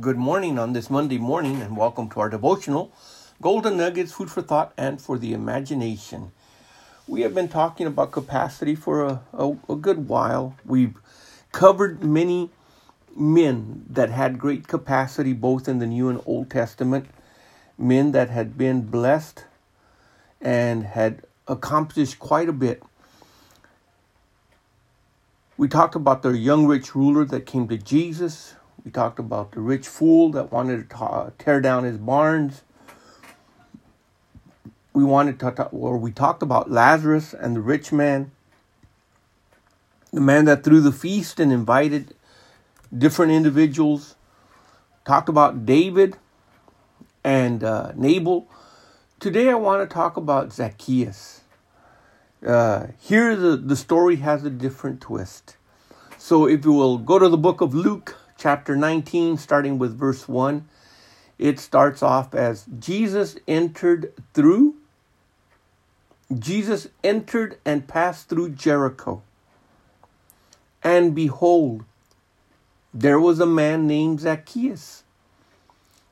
Good morning on this Monday morning, and welcome to our devotional Golden Nuggets, food for thought and for the imagination. We have been talking about capacity for a, a, a good while. We've covered many men that had great capacity both in the New and Old Testament, men that had been blessed and had accomplished quite a bit. We talked about the young rich ruler that came to Jesus. We talked about the rich fool that wanted to tear down his barns. We wanted to, or we talked about Lazarus and the rich man, the man that threw the feast and invited different individuals. Talked about David and uh, Nabal. Today I want to talk about Zacchaeus. Uh, here the, the story has a different twist. So if you will go to the book of Luke, chapter 19, starting with verse 1, it starts off as Jesus entered through. Jesus entered and passed through Jericho. And behold, there was a man named Zacchaeus,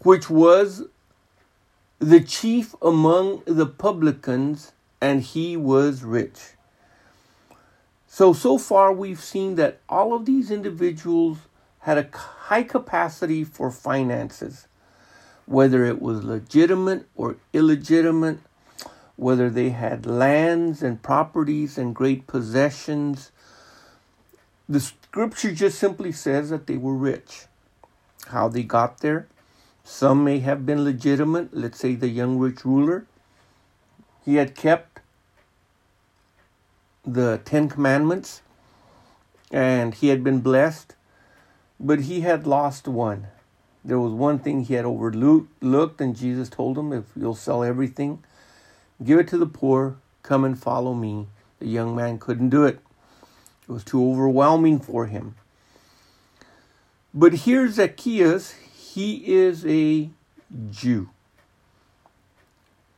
which was the chief among the publicans, and he was rich. So, so far we've seen that all of these individuals had a high capacity for finances, whether it was legitimate or illegitimate, whether they had lands and properties and great possessions. The scripture just simply says that they were rich. How they got there, some may have been legitimate. Let's say the young rich ruler. He had kept the Ten Commandments and he had been blessed but he had lost one. There was one thing he had overlooked, and Jesus told him, If you'll sell everything, give it to the poor, come and follow me. The young man couldn't do it, it was too overwhelming for him. But here's Zacchaeus, he is a Jew.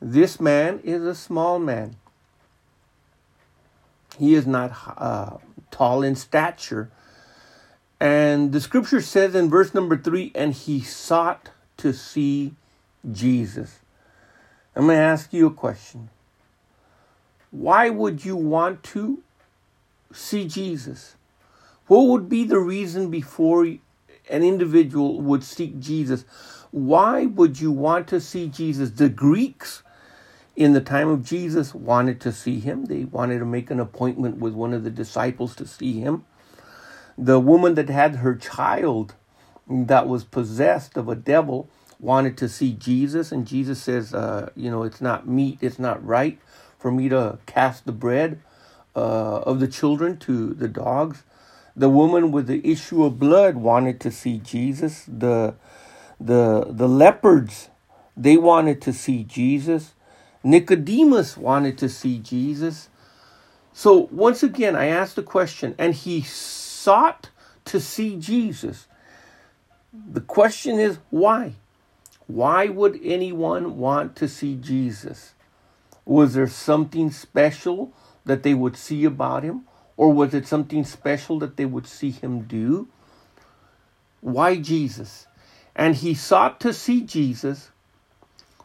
This man is a small man. He is not uh, tall in stature, and the scripture says in verse number three, and he sought to see Jesus. I'm going to ask you a question. Why would you want to see Jesus? What would be the reason before an individual would seek Jesus? Why would you want to see Jesus? The Greeks in the time of Jesus wanted to see him. They wanted to make an appointment with one of the disciples to see him the woman that had her child that was possessed of a devil wanted to see Jesus, and Jesus says, uh, You know, it's not meat, it's not right for me to cast the bread uh, of the children to the dogs. The woman with the issue of blood wanted to see Jesus. The the the leopards they wanted to see Jesus. Nicodemus wanted to see Jesus. So once again, I asked the question, and he sought to see Jesus. The question is why? Why would anyone want to see Jesus? Was there something special that they would see about him? Or was it something special that they would see him do? Why Jesus? And he sought to see Jesus,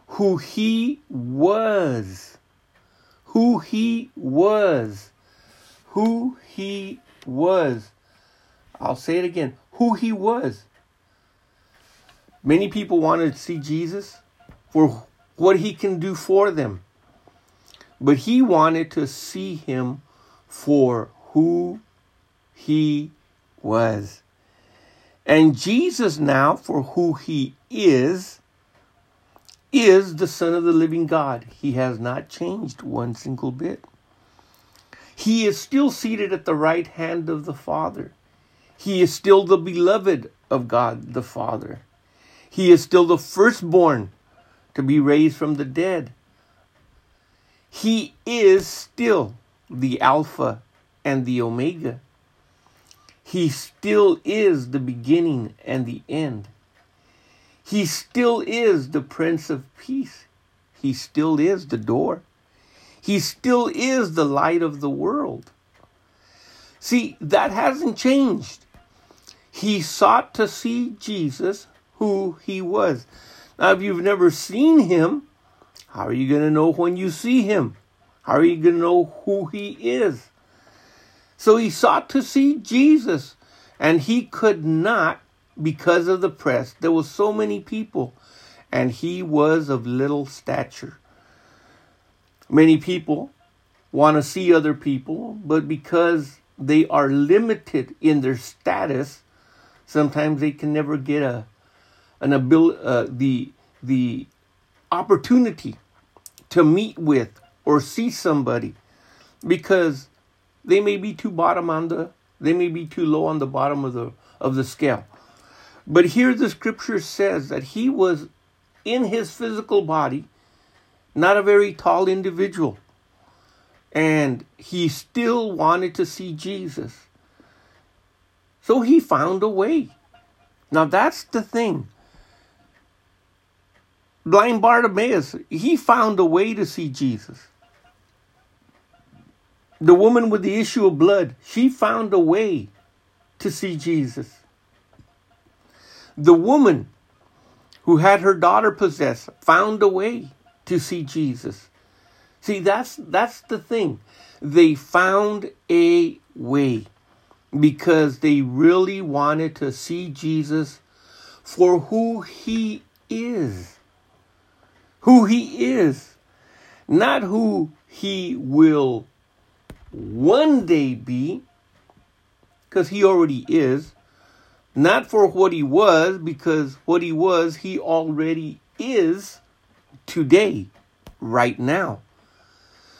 who he was. Who he was. Who he was. I'll say it again who he was. Many people wanted to see Jesus for what he can do for them. But he wanted to see him for who he was. And Jesus, now, for who he is, is the Son of the living God. He has not changed one single bit. He is still seated at the right hand of the Father. He is still the beloved of God the Father. He is still the firstborn to be raised from the dead. He is still the Alpha and the Omega. He still is the beginning and the end. He still is the Prince of Peace. He still is the door. He still is the light of the world. See, that hasn't changed. He sought to see Jesus, who he was. Now, if you've never seen him, how are you going to know when you see him? How are you going to know who he is? So he sought to see Jesus, and he could not because of the press. There were so many people, and he was of little stature. Many people want to see other people, but because they are limited in their status, sometimes they can never get a an ability, uh, the the opportunity to meet with or see somebody because they may be too bottom on the they may be too low on the bottom of the of the scale. But here the scripture says that he was in his physical body not a very tall individual. And he still wanted to see Jesus. So he found a way. Now that's the thing. Blind Bartimaeus, he found a way to see Jesus. The woman with the issue of blood, she found a way to see Jesus. The woman who had her daughter possessed found a way to see Jesus. See, that's that's the thing. They found a way because they really wanted to see Jesus for who he is who he is, not who he will one day be, because he already is, not for what he was, because what he was, he already is today, right now.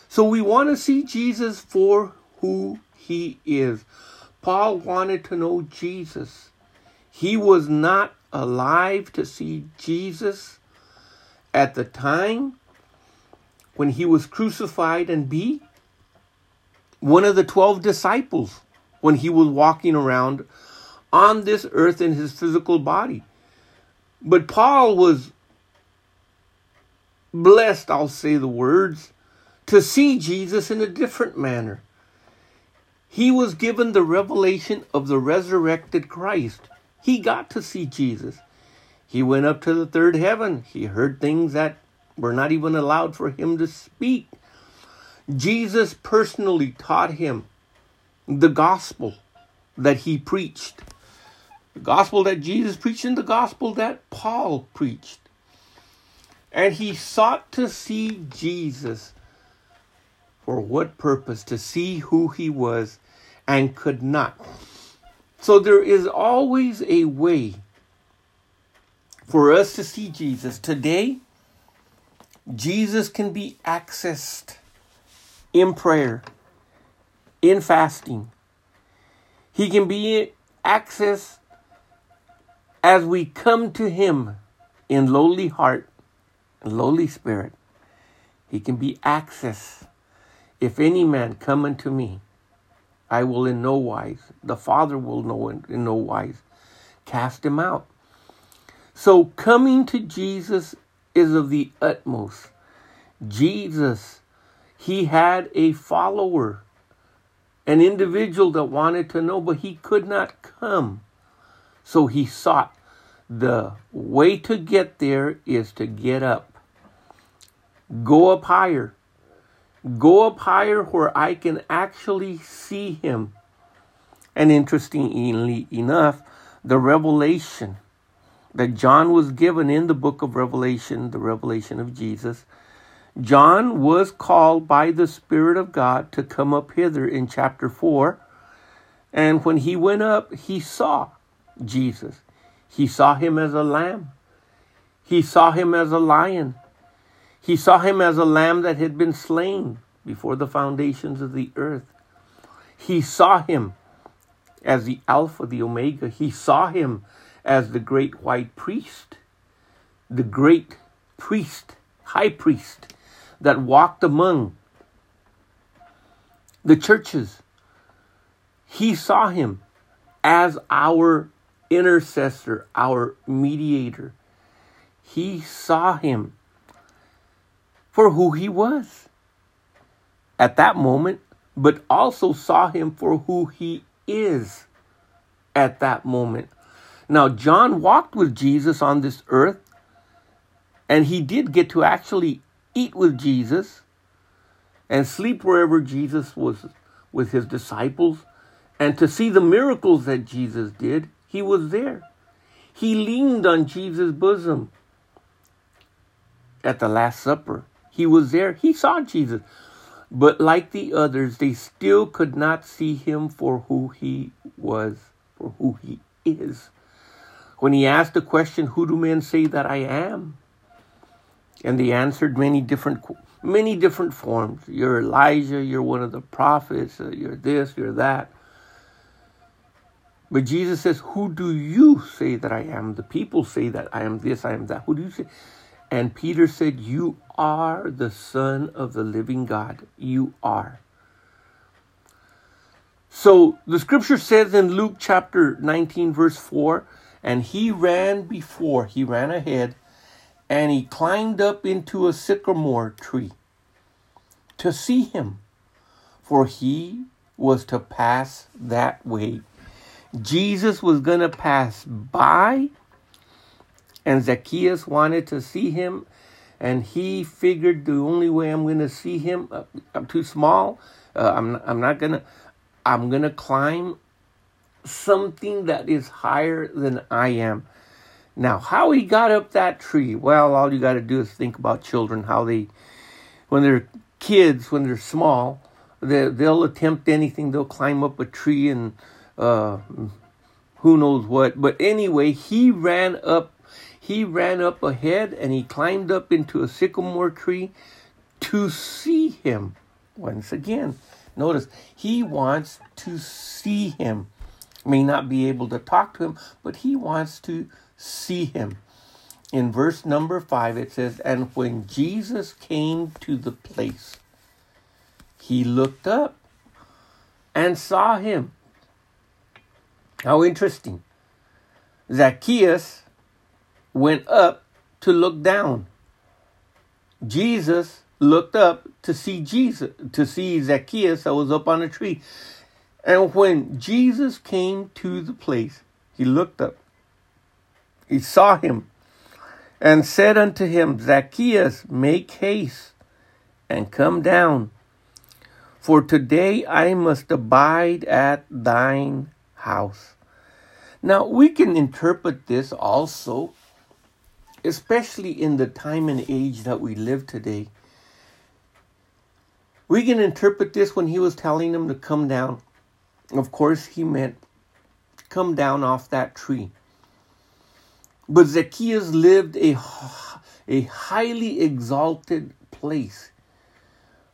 So we want to see Jesus for who he is. Paul wanted to know Jesus. He was not alive to see Jesus at the time when he was crucified and beat, one of the 12 disciples when he was walking around on this earth in his physical body. But Paul was blessed, I'll say the words, to see Jesus in a different manner. He was given the revelation of the resurrected Christ. He got to see Jesus. He went up to the third heaven. He heard things that were not even allowed for him to speak. Jesus personally taught him the gospel that he preached. The gospel that Jesus preached and the gospel that Paul preached. And he sought to see Jesus. For what purpose? To see who he was and could not. So there is always a way for us to see Jesus. Today, Jesus can be accessed in prayer, in fasting. He can be accessed as we come to Him in lowly heart, lowly spirit. He can be accessed. If any man come unto me, I will in no wise, the Father will know in, in no wise, cast him out. So coming to Jesus is of the utmost. Jesus, he had a follower, an individual that wanted to know, but he could not come. So he sought. The way to get there is to get up. Go up higher. Go up higher where I can actually see him. And interestingly enough, the revelation that John was given in the book of Revelation, the revelation of Jesus, John was called by the Spirit of God to come up hither in chapter 4. And when he went up, he saw Jesus. He saw him as a lamb. He saw him as a lion. He saw him as a lamb that had been slain before the foundations of the earth. He saw him as the Alpha, the Omega. He saw him as the great white priest, the great priest, high priest that walked among the churches. He saw him as our intercessor, our mediator. He saw him for who he was at that moment, but also saw him for who he is at that moment. Now, John walked with Jesus on this earth, and he did get to actually eat with Jesus and sleep wherever Jesus was with his disciples, and to see the miracles that Jesus did, he was there. He leaned on Jesus' bosom at the Last Supper. He was there. He saw Jesus. But like the others, they still could not see him for who he was, for who he is. When he asked the question, Who do men say that I am? And they answered many different many different forms. You're Elijah, you're one of the prophets, uh, you're this, you're that. But Jesus says, Who do you say that I am? The people say that I am this, I am that. Who do you say? And Peter said, You are the Son of the living God. You are. So the scripture says in Luke chapter 19, verse 4 and he ran before, he ran ahead, and he climbed up into a sycamore tree to see him, for he was to pass that way. Jesus was going to pass by, and Zacchaeus wanted to see him, and he figured the only way I'm going to see him, uh, I'm too small. Uh, I'm I'm not gonna. I'm gonna climb something that is higher than I am. Now, how he got up that tree? Well, all you got to do is think about children, how they, when they're kids, when they're small, they, they'll attempt anything. They'll climb up a tree and uh, who knows what. But anyway, he ran up. He ran up ahead and he climbed up into a sycamore tree to see him. Once again, notice he wants to see him. May not be able to talk to him, but he wants to see him. In verse number five, it says, And when Jesus came to the place, he looked up and saw him. How interesting. Zacchaeus went up to look down. Jesus looked up to see Jesus, to see Zacchaeus that was up on a tree. And when Jesus came to the place, he looked up he saw him and said unto him, Zacchaeus, make haste and come down, for today I must abide at thine house. Now, we can interpret this also, especially in the time and age that we live today. We can interpret this when he was telling him to come down. Of course, he meant come down off that tree. But Zacchaeus lived a, a highly exalted place,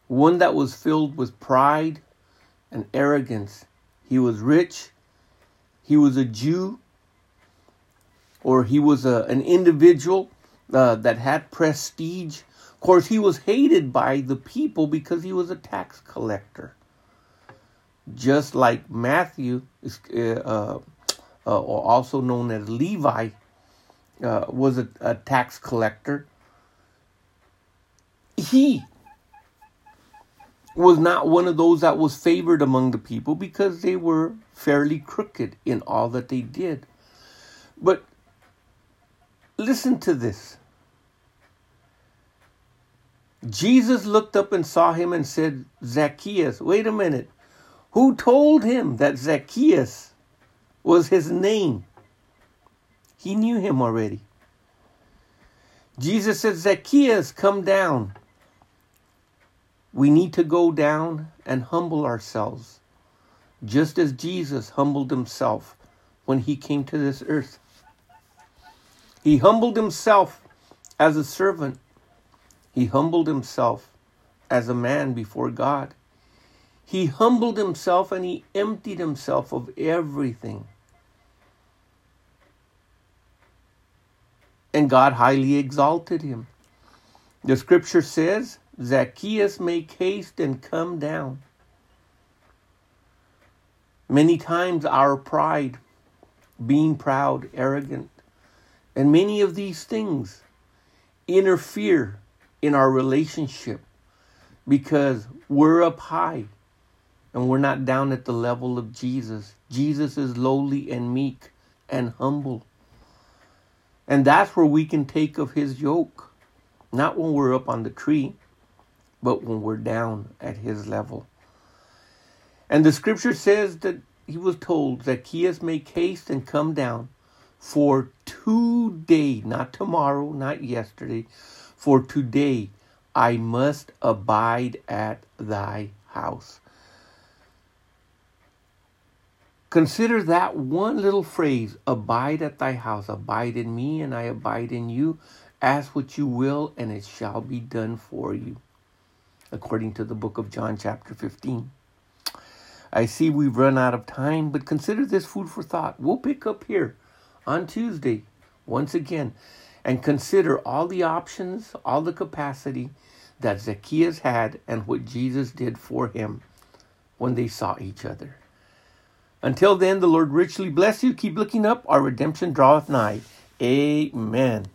one that was filled with pride and arrogance. He was rich, he was a Jew, or he was a, an individual uh, that had prestige. Of course, he was hated by the people because he was a tax collector. Just like Matthew, uh, uh, or also known as Levi, uh, was a, a tax collector. He was not one of those that was favored among the people because they were fairly crooked in all that they did. But listen to this. Jesus looked up and saw him and said, Zacchaeus, wait a minute. Who told him that Zacchaeus was his name? He knew him already. Jesus said, Zacchaeus, come down. We need to go down and humble ourselves, just as Jesus humbled himself when he came to this earth. He humbled himself as a servant, he humbled himself as a man before God. He humbled himself and he emptied himself of everything and God highly exalted him. The scripture says, Zacchaeus, make haste and come down. Many times our pride, being proud, arrogant, and many of these things interfere in our relationship because we're up high and we're not down at the level of Jesus. Jesus is lowly and meek and humble. And that's where we can take of his yoke. Not when we're up on the tree, but when we're down at his level. And the scripture says that he was told, Zacchaeus, make haste and come down, for today, not tomorrow, not yesterday, for today I must abide at thy house. Consider that one little phrase, abide at thy house, abide in me and I abide in you. Ask what you will and it shall be done for you. According to the book of John, chapter 15. I see we've run out of time, but consider this food for thought. We'll pick up here on Tuesday once again and consider all the options, all the capacity that Zacchaeus had and what Jesus did for him when they saw each other. Until then, the Lord richly bless you. Keep looking up. Our redemption draweth nigh. Amen.